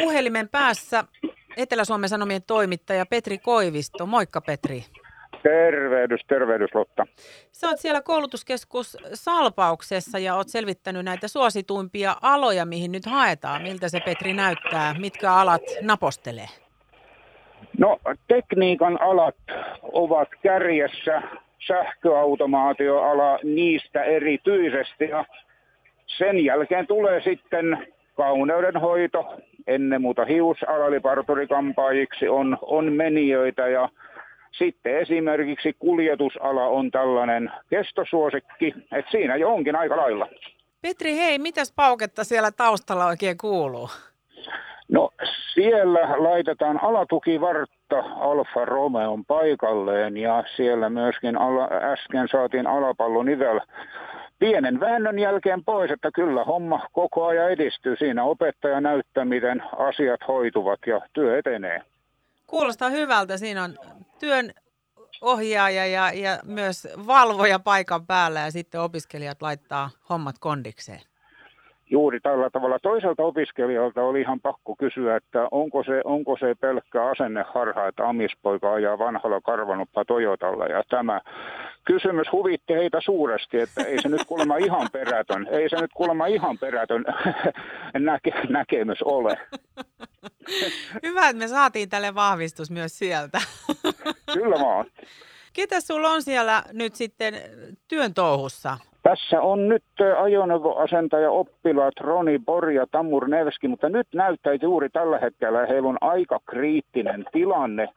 puhelimen päässä Etelä-Suomen Sanomien toimittaja Petri Koivisto. Moikka Petri. Tervehdys, tervehdys Lotta. Sä oot siellä koulutuskeskus Salpauksessa ja oot selvittänyt näitä suosituimpia aloja, mihin nyt haetaan. Miltä se Petri näyttää? Mitkä alat napostelee? No tekniikan alat ovat kärjessä, sähköautomaatioala niistä erityisesti ja sen jälkeen tulee sitten kauneudenhoito, ennen muuta hiusala, eli parturikampaajiksi on, on menijöitä ja sitten esimerkiksi kuljetusala on tällainen kestosuosikki, että siinä jo onkin aika lailla. Petri, hei, mitäs pauketta siellä taustalla oikein kuuluu? No siellä laitetaan alatukivartta Alfa Romeon paikalleen ja siellä myöskin ala, äsken saatiin alapallonivel pienen väännön jälkeen pois, että kyllä homma koko ajan edistyy. Siinä opettaja näyttää, miten asiat hoituvat ja työ etenee. Kuulostaa hyvältä. Siinä on työn ohjaaja ja, ja myös valvoja paikan päällä ja sitten opiskelijat laittaa hommat kondikseen juuri tällä tavalla. Toiselta opiskelijoilta oli ihan pakko kysyä, että onko se, onko se pelkkä asenneharha, että amispoika ajaa vanhalla karvanuppa Toyotalla. Ja tämä kysymys huvitti heitä suuresti, että ei se nyt kuulemma ihan perätön, ei se nyt kuulemma ihan perätön näke, näkemys ole. Hyvä, että me saatiin tälle vahvistus myös sieltä. Kyllä vaan. Ketä sulla on siellä nyt sitten työn touhussa? Tässä on nyt ajoneuvoasentaja oppilaat Roni Bor ja Tamur Nevski, mutta nyt näyttää juuri tällä hetkellä heillä on aika kriittinen tilanne,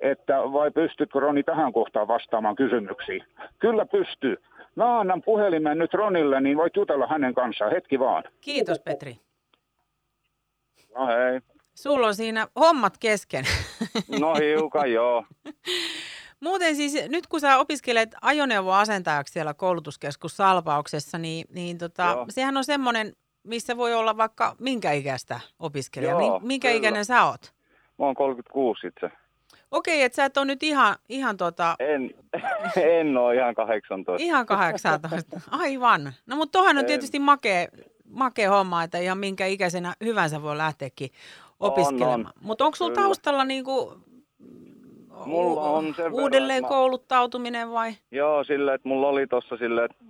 että vai pystytkö Roni tähän kohtaan vastaamaan kysymyksiin? Kyllä pystyy. Mä annan puhelimen nyt Ronille, niin voit jutella hänen kanssaan. Hetki vaan. Kiitos Petri. No hei. Sulla on siinä hommat kesken. No hiukan joo. Muuten siis nyt kun sä opiskelet ajoneuvoasentajaksi siellä koulutuskeskus Salpauksessa, niin, niin tota, sehän on semmoinen, missä voi olla vaikka minkä ikäistä opiskelijaa. Joo, minkä kyllä. ikäinen sä oot? Mä oon 36 itse. Okei, että sä et ole nyt ihan, ihan tota... En, en ole ihan 18. Ihan 18, aivan. No mutta tohan on En. tietysti makea, makea homma, että ihan minkä ikäisenä hyvänsä voi lähteäkin opiskelemaan. Mutta onko sulla taustalla niinku Mulla on sen verran, uudelleen mä- kouluttautuminen vai? Joo, silleen, että mulla oli tossa silleen, että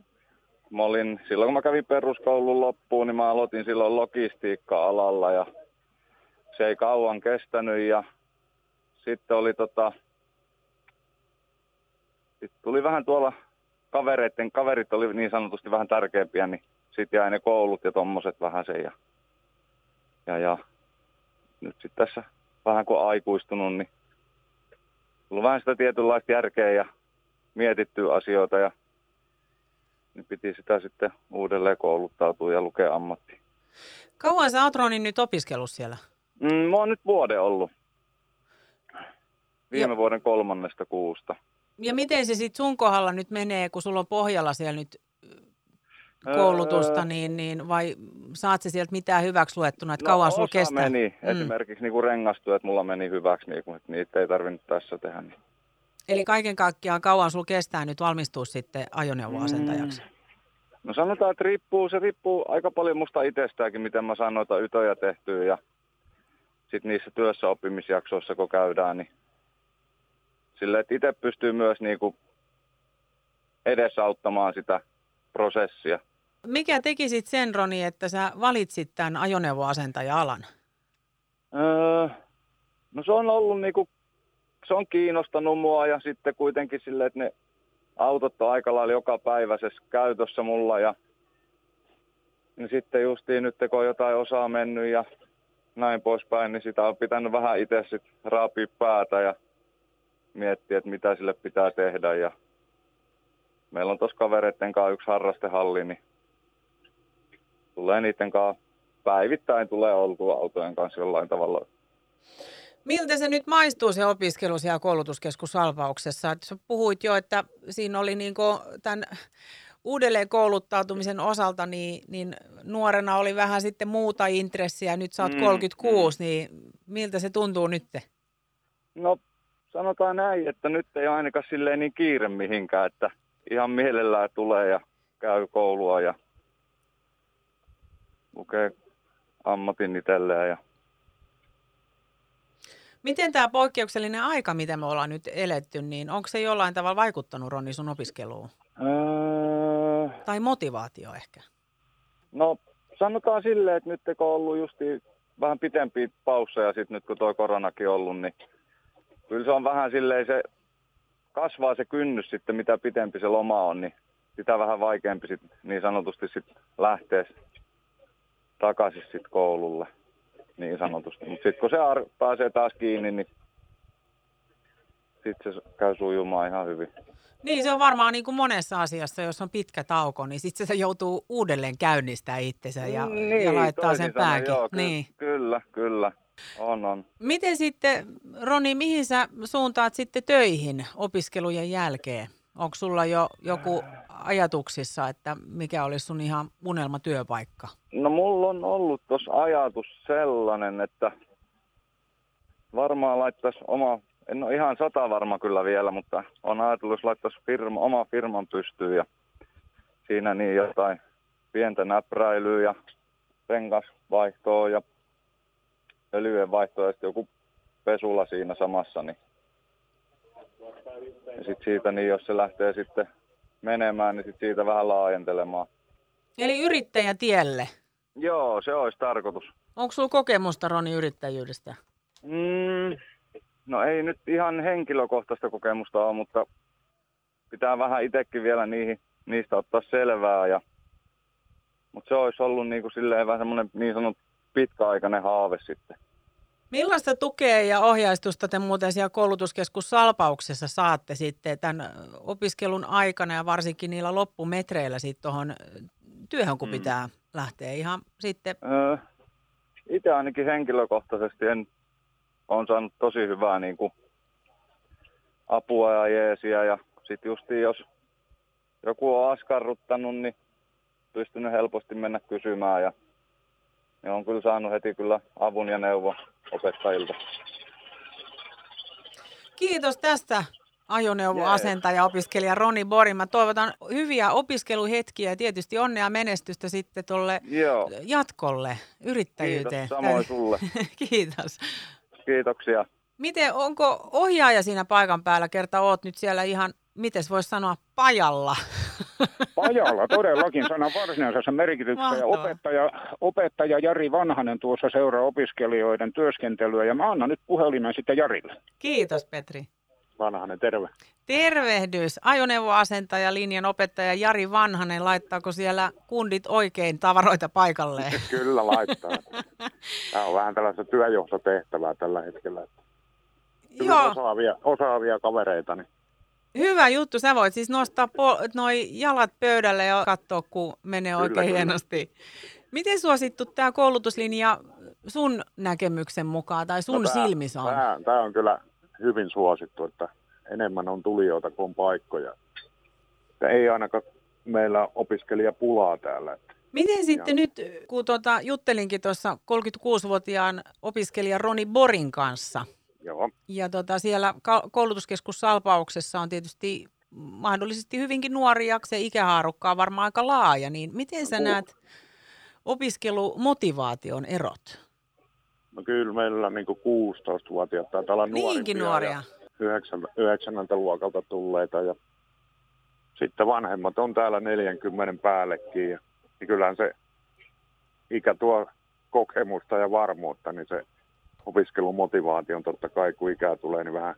mä olin, silloin kun mä kävin peruskoulun loppuun, niin mä aloitin silloin logistiikka-alalla ja se ei kauan kestänyt ja sitten oli tota, sitten tuli vähän tuolla kavereiden, kaverit oli niin sanotusti vähän tärkeämpiä, niin sitten jäi ne koulut ja tommoset vähän sen ja, ja, ja nyt sitten tässä vähän kun aikuistunut, niin tullut vähän sitä tietynlaista järkeä ja mietittyä asioita ja niin piti sitä sitten uudelleen kouluttautua ja lukea ammatti. Kauan sä oot nyt opiskellut siellä? Mm, mä oon nyt vuoden ollut. Viime Joo. vuoden kolmannesta kuusta. Ja miten se sitten sun kohdalla nyt menee, kun sulla on pohjalla siellä nyt ö, koulutusta, Öö. niin, niin vai saat se sieltä mitään hyväksi luettuna, että No, kauan sulla kestää? meni. Mm. Esimerkiksi niinku rengastyöt mulla meni hyväksi, niin että niitä ei tarvinnut tässä tehdä. Niin. Eli kaiken kaikkiaan kauan sulla kestää nyt valmistua sitten ajoneuvoasentajaksi? Mm. No sanotaan, että riippuu, se riippuu aika paljon musta itsestäänkin, miten mä saan noita ytöjä tehtyä ja sitten niissä työssä oppimisjaksoissa, kun käydään, niin sille, että itse pystyy myös niinku edesauttamaan sitä prosessia. Mikä teki sitten sen, Roni, että sä valitsit tämän ajoneuvoasentaja-alan? Öö, no se on ollut niinku, se on kiinnostanut mua ja sitten kuitenkin silleen, että ne autot on aika lailla joka päiväisessä käytössä mulla ja niin sitten justiin nyt kun on jotain osaa mennyt ja näin poispäin, niin sitä on pitänyt vähän itse sitten raapia päätä ja miettiä, että mitä sille pitää tehdä ja meillä on tuossa kavereiden kanssa yksi harrastehalli, niin tulee niiden kanssa päivittäin tulee oltua autojen kanssa jollain tavalla. Miltä se nyt maistuu se opiskelu siellä koulutuskeskus Salpauksessa? Et sä puhuit jo, että siinä oli niinku tämän uudelleen kouluttautumisen osalta, niin, niin nuorena oli vähän sitten muuta intressiä, nyt sä oot Mm, 36, niin miltä se tuntuu nyt? No sanotaan näin, että nyt ei ainakaan silleen niin kiire mihinkään, että ihan mielellään tulee ja käy koulua ja lukee ammatin itselleen ja Miten tämä poikkeuksellinen aika, mitä me ollaan nyt eletty, niin onko se jollain tavalla vaikuttanut Ronni sun opiskeluun? Öö, Tai motivaatio ehkä? no sanotaan silleen, että nyt kun on ollut justi vähän pitempiä pausseja sitten nyt kun tuo koronakin ollut, niin kyllä se on vähän silleen se kasvaa se kynnys sitten, mitä pitempi se loma on, niin sitä vähän vaikeampi sit, niin sanotusti sit lähteä takaisin sit koululle niin sanotusti. Mutta sitten kun se ar- pääsee taas kiinni, niin sitten se käy sujumaan ihan hyvin. Niin, se on varmaan niin kuin monessa asiassa, jos on pitkä tauko, niin sitten se joutuu uudelleen käynnistämään itsensä ja, ja laittaa sen pääkin. Niin, Joo, ky- niin. Kyllä, kyllä. On, on. Miten sitten, Roni, mihin sä suuntaat sitten töihin opiskelujen jälkeen? Onko sulla jo joku ajatuksissa, että mikä olisi sun ihan unelmatyöpaikka? No mulla on ollut tuossa ajatus sellainen, että varmaan laittaisi oma, en ole ihan sata varma kyllä vielä, mutta on ajatellut, jos laittaisi firma, oma firman pystyyn ja siinä niin jotain pientä näpräilyä ja rengasvaihtoa ja öljyjen vaihtoa ja sitten joku pesula siinä samassa, niin ja sitten siitä, niin jos se lähtee sitten menemään, niin sitten siitä vähän laajentelemaan. Eli yrittäjätielle. Joo, se olisi tarkoitus. Onko sulla kokemusta, Roni, yrittäjyydestä? Mm, no ei nyt ihan henkilökohtaista kokemusta ole, mutta pitää vähän itsekin vielä niihin, niistä ottaa selvää. Ja, mutta se olisi ollut niin kuin silleen vähän semmoinen niin sanottu pitkäaikainen haave sitten. Millaista tukea ja ohjaistusta te muuten siellä koulutuskeskus Salpauksessa saatte sitten tämän opiskelun aikana ja varsinkin niillä loppumetreillä sitten tuohon työhön, kun Mm. pitää lähteä ihan sitten Öö, itse ainakin henkilökohtaisesti en on saanut tosi hyvää niin kuin apua ja jeesiä ja sitten justiin jos joku on askarruttanut, niin pystynyt helposti mennä kysymään ja niin on kyllä saanut heti kyllä avun ja neuvon opettajilta. Kiitos tästä ajoneuvoasentaja opiskelija Roni Bori. Mä toivotan hyviä opiskeluhetkiä ja tietysti onnea menestystä sitten tuolle jatkolle, yrittäjyyteen. kiitos samoin sulle. Kiitos. Kiitoksia. Miten, onko ohjaaja siinä paikan päällä, kerta oot nyt siellä ihan, miten voisi sanoa, pajalla? Pajalla todellakin sanan varsinaisessa merkityksessä ja Mahtavaa. opettaja, opettaja Jari Vanhanen tuossa seuraa opiskelijoiden työskentelyä ja mä annan nyt puhelimen sitten Jarille. Kiitos Petri. Vanhanen, terve. Tervehdys. Ajoneuvoasentaja, linjan opettaja Jari Vanhanen. Laittaako siellä kundit oikein tavaroita paikalleen? Kyllä laittaa. Tämä on vähän tällaista työjohtotehtävää tällä hetkellä. Hyvin Joo, Osaavia, osaavia kavereita. Niin hyvä juttu. Sä voit siis nostaa po- noi jalat pöydälle ja katsoa, kun menee Kyllä, oikein kyllä. hienosti. Miten suosittu tämä koulutuslinja sun näkemyksen mukaan tai sun No tää- silmissä on? Tämä, tämä on kyllä hyvin suosittu, että enemmän on tulijoita kuin on paikkoja. Että ei ainakaan meillä opiskelijapulaa täällä. Että Miten sitten nyt, kun tuota, juttelinkin tuossa 36-vuotiaan opiskelijan Roni Borin kanssa, Joo, ja tota, siellä koulutuskeskus Salpauksessa on tietysti mahdollisesti hyvinkin nuoria, se ikähaarukka on varmaan aika laaja, niin miten sä Ku- näet opiskelumotivaation erot? no kyllä meillä niin 16-vuotiaat taitaa olla Niinkin nuoria. Ja yhdeksän, yhdeksänneltä luokalta tulleita ja sitten vanhemmat on täällä 40 päällekin. Ja, niin kyllähän se ikä tuo kokemusta ja varmuutta, niin se opiskelumotivaatio on totta kai, kun ikää tulee, niin vähän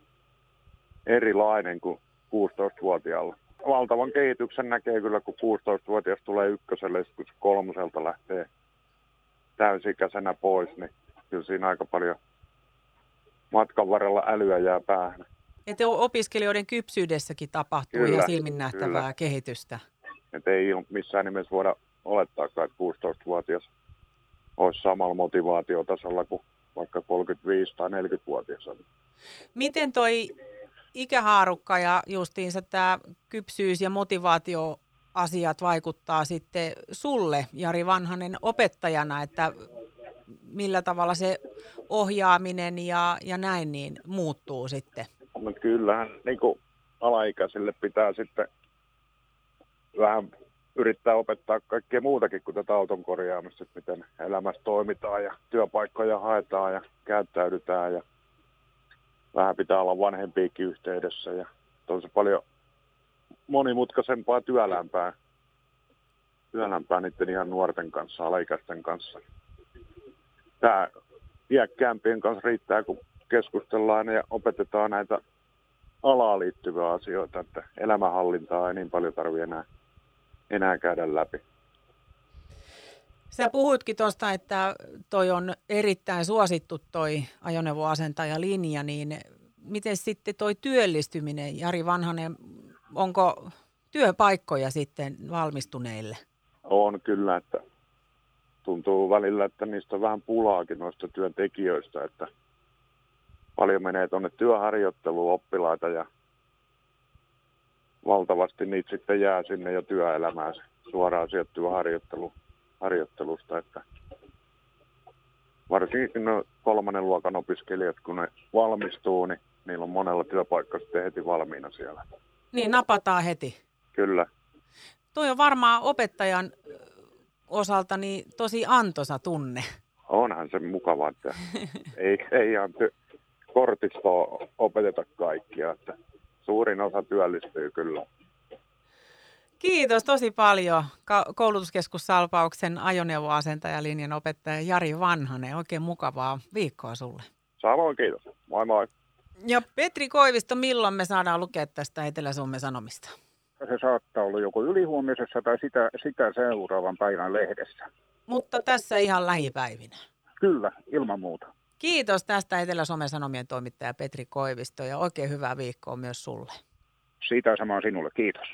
erilainen kuin 16-vuotiaalla. Valtavan kehityksen näkee kyllä, kun 16-vuotias tulee ykköselle, kun se kolmoselta lähtee täysikäisenä pois, niin kyllä siinä aika paljon matkan varrella älyä jää päähän. Että opiskelijoiden kypsyydessäkin tapahtuu Kyllä, ihan silmin nähtävää kyllä. kehitystä. Et ei missään nimessä voida olettaakaan, että 16-vuotias olisi samalla motivaatiotasolla kuin vaikka 35- tai 40-vuotias on. Miten toi ikähaarukka ja justiinsa tämä kypsyys ja motivaatio asiat vaikuttaa sitten sulle, Jari Vanhanen, opettajana, että millä tavalla se ohjaaminen ja, ja näin niin muuttuu sitten? Mutta kyllähän niin kuin alaikäisille pitää sitten vähän yrittää opettaa kaikkea muutakin kuin tätä auton korjaamista, että miten elämässä toimitaan ja työpaikkoja haetaan ja käyttäydytään ja vähän pitää olla vanhempiikin yhteydessä ja on se paljon monimutkaisempaa työlämpää, työlämpää niiden ihan nuorten kanssa, alaikäisten kanssa. Tämä iäkkäämpien kanssa riittää, kun keskustellaan ja opetetaan näitä alaa liittyviä asioita, että elämänhallintaa ei niin paljon tarvitse enää, enää käydä läpi. Sä puhuitkin tuosta, että toi on erittäin suosittu toi ajoneuvoasentajalinja, niin miten sitten toi työllistyminen, Jari Vanhanen, onko työpaikkoja sitten valmistuneille? On kyllä, että tuntuu välillä, että niistä on vähän pulaakin noista työntekijöistä, että paljon menee tuonne työharjoitteluun oppilaita ja valtavasti niitä sitten jää sinne jo työelämään suoraan sieltä työharjoittelusta, että varsinkin no kolmannen luokan opiskelijat, kun ne valmistuu, niin niillä on monella työpaikka sitten heti valmiina siellä. Niin, napataan heti. Kyllä. Tuo on varmaan opettajan osalta niin tosi antoisa tunne. Onhan se mukava, että ei, ei ihan ty- kortistoa opeteta kaikkia, että suurin osa työllistyy kyllä. Kiitos tosi paljon koulutuskeskus Salpauksen ajoneuvoasentaja linjan opettaja Jari Vanhanen. Oikein mukavaa viikkoa sulle. Samoin kiitos. Moi moi. Ja Petri Koivisto, milloin me saadaan lukea tästä Etelä-Suomen Sanomista? Se saattaa olla joko ylihuomisessa tai sitä, sitä seuraavan päivän lehdessä. Mutta tässä ihan lähipäivinä. Kyllä, ilman muuta. Kiitos tästä Etelä-Suomen Sanomien toimittaja Petri Koivisto ja oikein hyvää viikkoa myös sulle. Siitä samaa sinulle, kiitos.